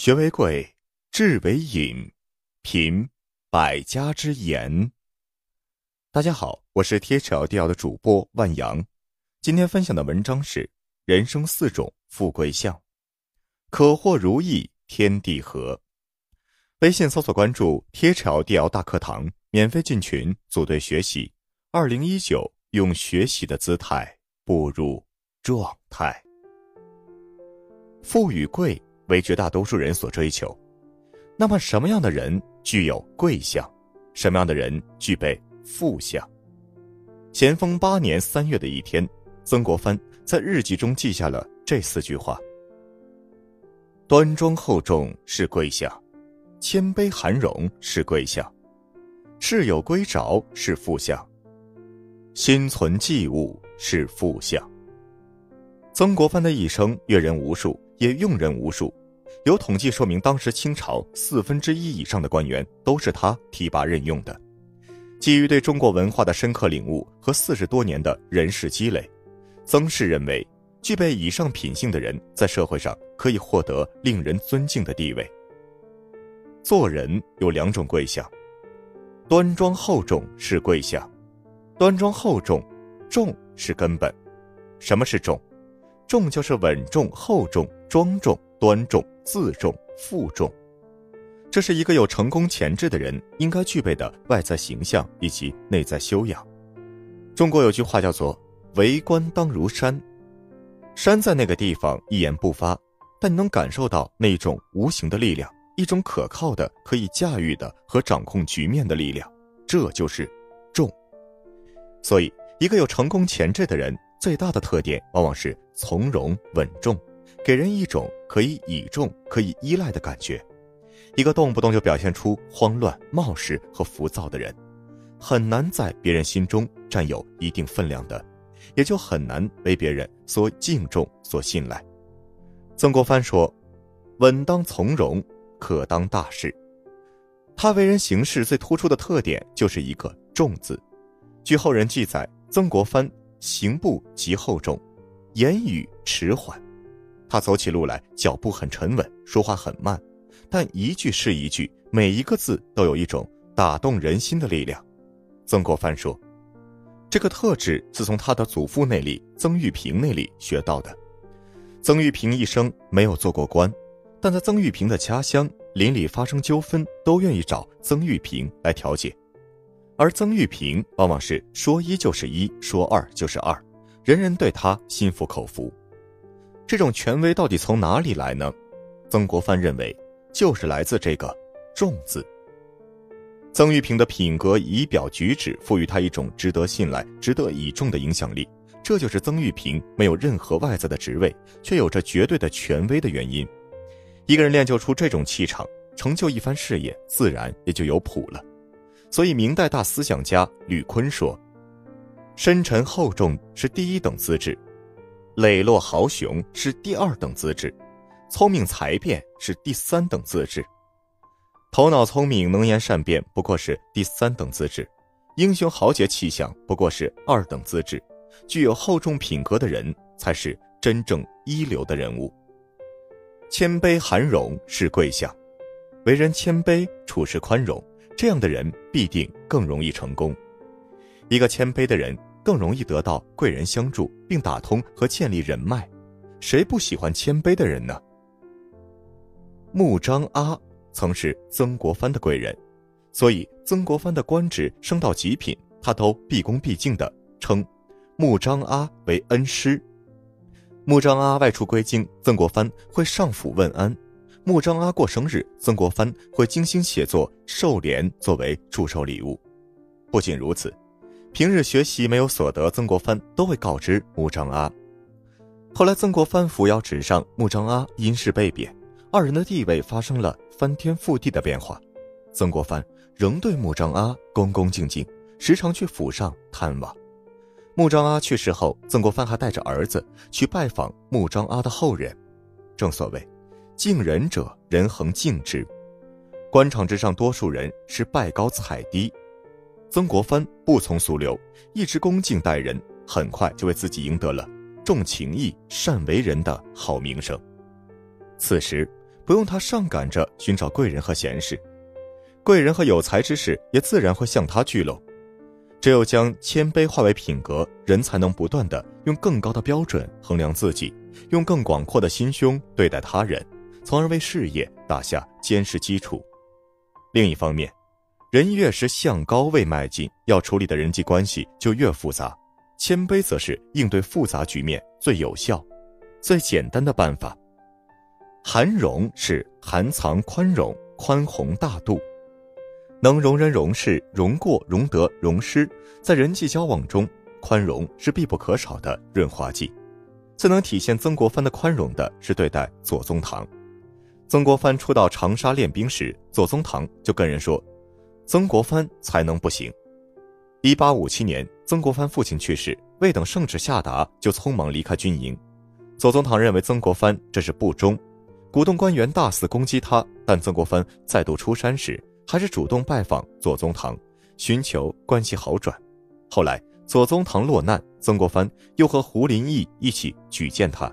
学为贵，智为引，品百家之言。大家好，我是贴扯低调的主播万阳。今天分享的文章是《人生四种富贵相》，可获如意天地合。微信搜索关注“贴扯低调大课堂”，免费进群组队学习。二零一九，用学习的姿态步入状态。富与贵。为绝大多数人所追求，那么什么样的人具有贵相？什么样的人具备富相？咸丰八年三月的一天，曾国藩在日记中记下了这四句话：端庄厚重是贵相，谦卑含容是贵相，事有归着是富相，心存济物是富相。曾国藩的一生阅人无数，也用人无数。有统计说明，当时清朝四分之一以上的官员都是他提拔任用的。基于对中国文化的深刻领悟和四十多年的人事积累，曾氏认为，具备以上品性的人在社会上可以获得令人尊敬的地位。做人有两种贵相，端庄厚重是贵相。端庄厚重，重是根本。什么是重？重就是稳重、厚重、庄重、端重。自重、负重，这是一个有成功潜质的人应该具备的外在形象以及内在修养。中国有句话叫做“为官当如山”，山在那个地方一言不发，但你能感受到那种无形的力量，一种可靠的、可以驾驭的和掌控局面的力量，这就是重。所以，一个有成功潜质的人最大的特点往往是从容稳重。给人一种可以倚重、可以依赖的感觉。一个动不动就表现出慌乱、冒失和浮躁的人，很难在别人心中占有一定分量的，也就很难为别人所敬重、所信赖。曾国藩说：“稳当从容，可当大事。”他为人行事最突出的特点就是一个“重”字。据后人记载，曾国藩行步极厚重，言语迟缓。他走起路来脚步很沉稳，说话很慢，但一句是一句，每一个字都有一种打动人心的力量。曾国藩说：“这个特质是从他的祖父那里，曾玉平那里学到的。曾玉平一生没有做过官，但在曾玉平的家乡，邻里发生纠纷都愿意找曾玉平来调解，而曾玉平往往是说一就是一，说二就是二，人人对他心服口服。”这种权威到底从哪里来呢？曾国藩认为，就是来自这个“重”字。曾玉平的品格、仪表、举止赋予他一种值得信赖、值得倚重的影响力，这就是曾玉平没有任何外在的职位，却有着绝对的权威的原因。一个人练就出这种气场，成就一番事业，自然也就有谱了。所以，明代大思想家吕坤说：“深沉厚重是第一等资质。”磊落豪雄是第二等资质，聪明才辩是第三等资质，头脑聪明、能言善辩不过是第三等资质，英雄豪杰气象不过是二等资质，具有厚重品格的人才是真正一流的人物。谦卑含容是贵相，为人谦卑、处事宽容，这样的人必定更容易成功。一个谦卑的人。更容易得到贵人相助，并打通和建立人脉。谁不喜欢谦卑的人呢？穆彰阿曾是曾国藩的贵人，所以曾国藩的官职升到极品，他都毕恭毕敬的称穆彰阿为恩师。穆彰阿外出归京，曾国藩会上府问安；穆彰阿过生日，曾国藩会精心写作寿联作为祝寿礼物。不仅如此。平日学习没有所得，曾国藩都会告知穆彰阿。后来，曾国藩扶摇直上，穆彰阿因事被贬，二人的地位发生了翻天覆地的变化。曾国藩仍对穆彰阿恭恭敬敬，时常去府上探望。穆彰阿去世后，曾国藩还带着儿子去拜访穆彰阿的后人。正所谓，敬人者，人恒敬之。官场之上，多数人是拜高踩低。曾国藩不从俗流，一直恭敬待人，很快就为自己赢得了重情义、善为人的好名声。此时，不用他上赶着寻找贵人和贤士，贵人和有才之士也自然会向他聚拢。只有将谦卑化为品格，人才能不断的用更高的标准衡量自己，用更广阔的心胸对待他人，从而为事业打下坚实基础。另一方面，人越是向高位迈进，要处理的人际关系就越复杂。谦卑则是应对复杂局面最有效、最简单的办法。含容是含藏宽容、宽宏大度。能容人容事、容过、容得、容失，在人际交往中，宽容是必不可少的润滑剂。最能体现曾国藩的宽容的是对待左宗棠。曾国藩初到长沙练兵时，左宗棠就跟人说：“曾国藩才能不行。”一八五七年，曾国藩父亲去世，未等圣旨下达，就匆忙离开军营。左宗棠认为曾国藩这是不忠，鼓动官员大肆攻击他。但曾国藩再度出山时，还是主动拜访左宗棠，寻求关系好转。后来左宗棠落难，曾国藩又和胡林翼一起举荐他，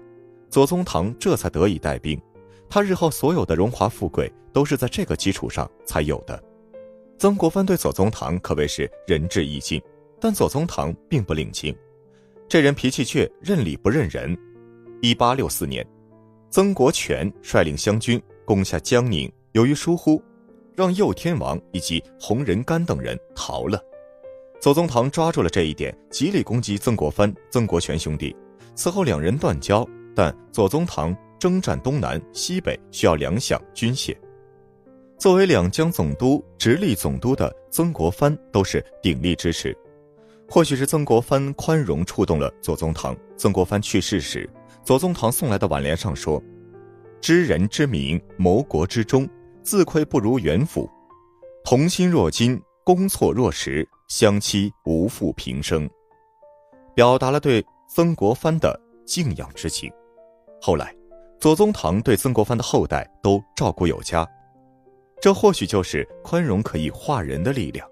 左宗棠这才得以带兵。他日后所有的荣华富贵都是在这个基础上才有的。曾国藩对左宗棠可谓是仁至义尽，但左宗棠并不领情，这人脾气倔，认理不认人。一八六四年，曾国荃率领湘军攻下江宁，由于疏忽。让右天王以及洪仁玕等人逃了，左宗棠抓住了这一点，极力攻击曾国藩、曾国荃兄弟。此后两人断交，但左宗棠征战东南西北需要粮饷军械。作为两江总督、直隶总督的曾国藩都是鼎力支持。或许是曾国藩宽容触动了左宗棠。曾国藩去世时，左宗棠送来的挽联上说：“知人之明，谋国之忠。”自愧不如元辅，同心若金，攻错若石，相期无负平生，表达了对曾国藩的敬仰之情。后来，左宗棠对曾国藩的后代都照顾有加，这或许就是宽容可以化人的力量。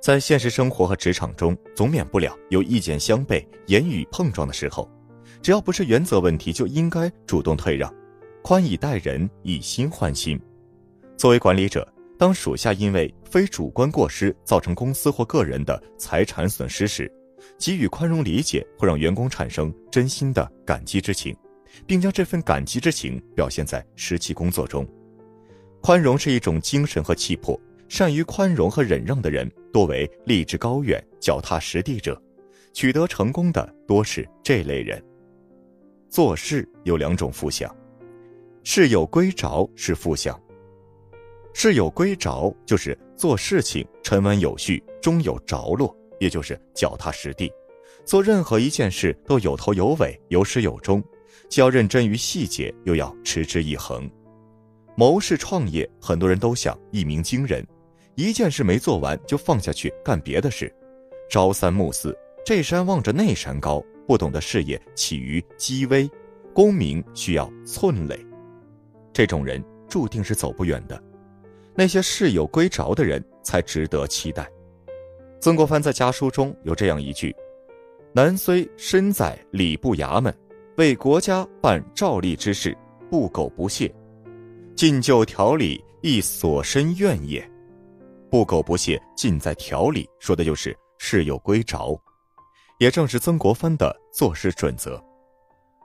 在现实生活和职场中，总免不了有意见相悖、言语碰撞的时候，只要不是原则问题，就应该主动退让，宽以待人，以心换心。作为管理者，当属下因为非主观过失造成公司或个人的财产损失时，给予宽容理解会让员工产生真心的感激之情，并将这份感激之情表现在实际工作中。宽容是一种精神和气魄，善于宽容和忍让的人多为立志高远、脚踏实地者，取得成功的多是这类人。做事有两种负相，事有归着是负相。事有归着，就是做事情沉稳有序，终有着落，也就是脚踏实地。做任何一件事都有头有尾，有始有终，既要认真于细节，又要持之以恒。谋事创业，很多人都想一鸣惊人，一件事没做完就放下去干别的事，朝三暮四，这山望着那山高，不懂得事业起于积微，功名需要寸累，这种人注定是走不远的。那些事有归着的人才值得期待。曾国藩在家书中有这样一句：“南虽身在礼部衙门，为国家办照例之事，不苟不懈，尽就条理，亦所身愿也。”不苟不懈，尽在条理，说的就是事有归着。也正是曾国藩的做事准则。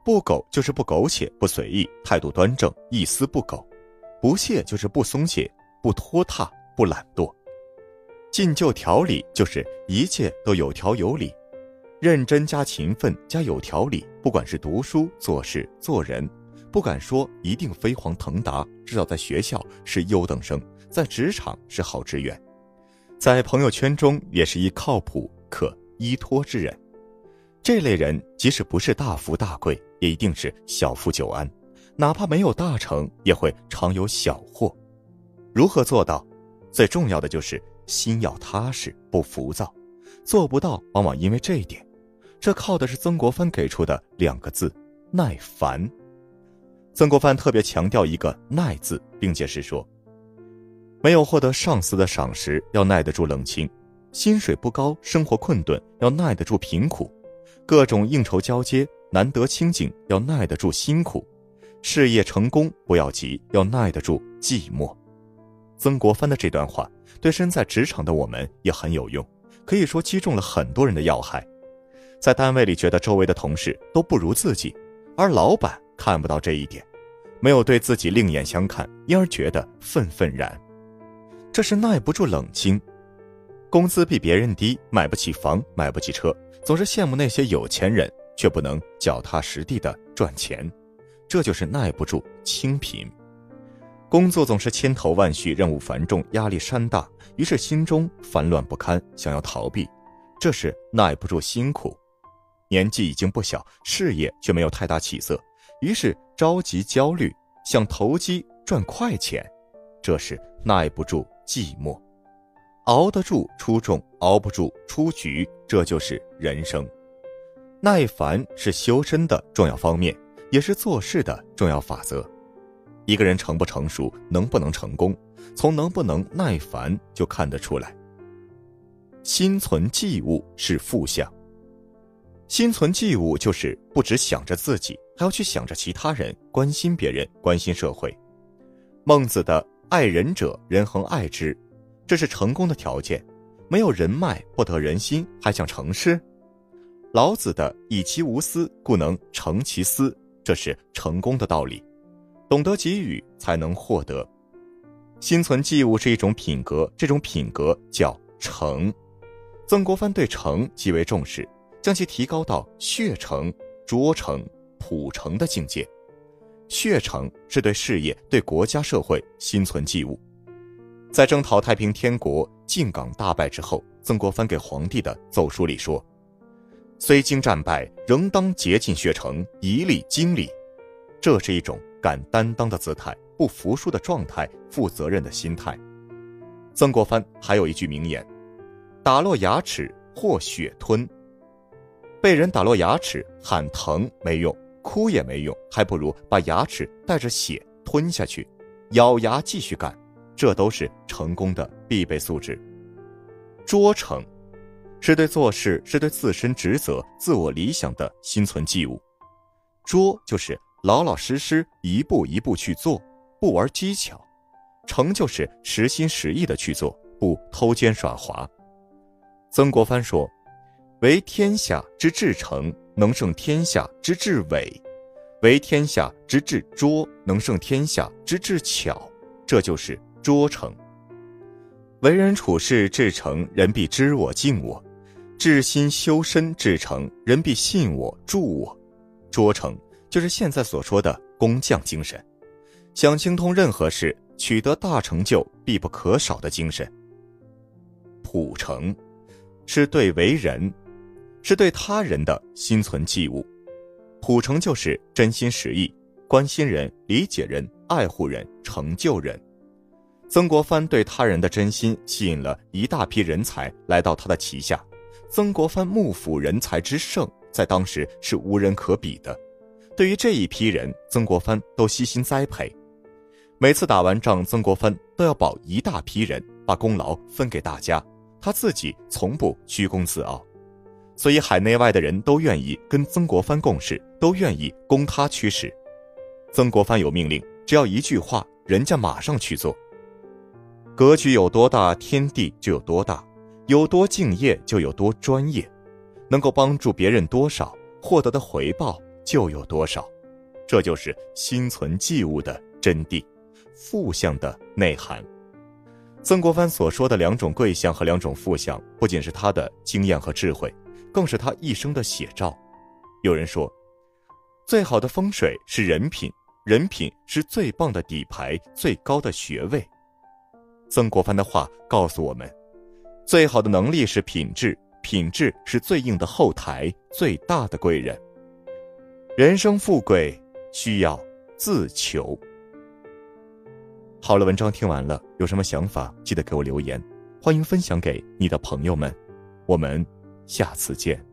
不苟就是不苟且、不随意，态度端正，一丝不苟；不懈就是不松懈。不拖沓，不懒惰，尽就条理，就是一切都有条有理，认真加勤奋加有条理。不管是读书、做事、做人，不敢说一定飞黄腾达，至少在学校是优等生，在职场是好职员，在朋友圈中也是一靠谱可依托之人。这类人即使不是大富大贵，也一定是小富久安，哪怕没有大成，也会常有小祸。如何做到？最重要的就是心要踏实，不浮躁。做不到，往往因为这一点。这靠的是曾国藩给出的两个字：耐烦。曾国藩特别强调一个“耐”字，并解释说：没有获得上司的赏识，要耐得住冷清；薪水不高，生活困顿，要耐得住贫苦；各种应酬交接，难得清静，要耐得住辛苦；事业成功不要急，要耐得住寂寞。曾国藩的这段话对身在职场的我们也很有用，可以说击中了很多人的要害。在单位里觉得周围的同事都不如自己，而老板看不到这一点，没有对自己另眼相看，因而觉得愤愤然。这是耐不住冷清。工资比别人低，买不起房，买不起车，总是羡慕那些有钱人，却不能脚踏实地的赚钱，这就是耐不住清贫。工作总是千头万绪，任务繁重，压力山大，于是心中烦乱不堪，想要逃避，这是耐不住辛苦。年纪已经不小，事业却没有太大起色，于是着急焦虑，想投机赚快钱，这是耐不住寂寞。熬得住出众，熬不住出局，这就是人生。耐烦是修身的重要方面，也是做事的重要法则。一个人成不成熟，能不能成功，从能不能耐烦就看得出来。心存忌物是负相。心存忌物就是不只想着自己，还要去想着其他人，关心别人，关心社会。孟子的“爱人者，人恒爱之”。这是成功的条件，没有人脉不得人心，还想成事？老子的“以其无私，故能成其私”，这是成功的道理。懂得给予，才能获得。心存忌物是一种品格，这种品格叫诚。曾国藩对诚极为重视，将其提高到血诚、卓诚、朴诚的境界。血诚是对事业、对国家社会心存忌物。在征讨太平天国靖港大败之后，曾国藩给皇帝的奏书里说：“虽经战败，仍当竭尽血诚，一力经理。”这是一种敢担当的姿态，不服输的状态，负责任的心态。曾国藩还有一句名言：“打落牙齿或血吞。”被人打落牙齿，喊疼没用，哭也没用，还不如把牙齿带着血吞下去，咬牙继续干。这都是成功的必备素质。拙诚，是对做事、是对自身职责、自我理想的心存忌物。拙就是老老实实、一步一步去做，不玩技巧；诚就是实心实意的去做，不偷奸耍滑。曾国藩说：“为天下之至诚，能胜天下之至伪；为天下之至拙，能胜天下之至巧。”这就是。拙诚，为人处事至诚，人必知我敬我；至心修身至诚，人必信我助我。拙诚就是现在所说的工匠精神，想精通任何事，取得大成就必不可少的精神。朴诚，是对为人，是对他人的心存忌物。朴诚就是真心实意，关心人，理解人，爱护人，成就人。曾国藩对他人的真心吸引了一大批人才来到他的旗下，曾国藩幕府人才之盛，在当时是无人可比的。对于这一批人，曾国藩都悉心栽培。每次打完仗，曾国藩都要保一大批人，把功劳分给大家，他自己从不居功自傲，所以海内外的人都愿意跟曾国藩共事，都愿意供他驱使。曾国藩有命令，只要一句话，人家马上去做。格局有多大，天地就有多大；有多敬业，就有多专业；能够帮助别人多少，获得的回报就有多少。这就是心存忌物的真谛，负相的内涵。曾国藩所说的两种贵相和两种负相，不仅是他的经验和智慧，更是他一生的写照。有人说，最好的风水是人品，人品是最棒的底牌，最高的学位。曾国藩的话告诉我们：最好的能力是品质，品质是最硬的后台，最大的贵人。人生富贵需要自求。好了，文章听完了，有什么想法记得给我留言，欢迎分享给你的朋友们。我们下次见。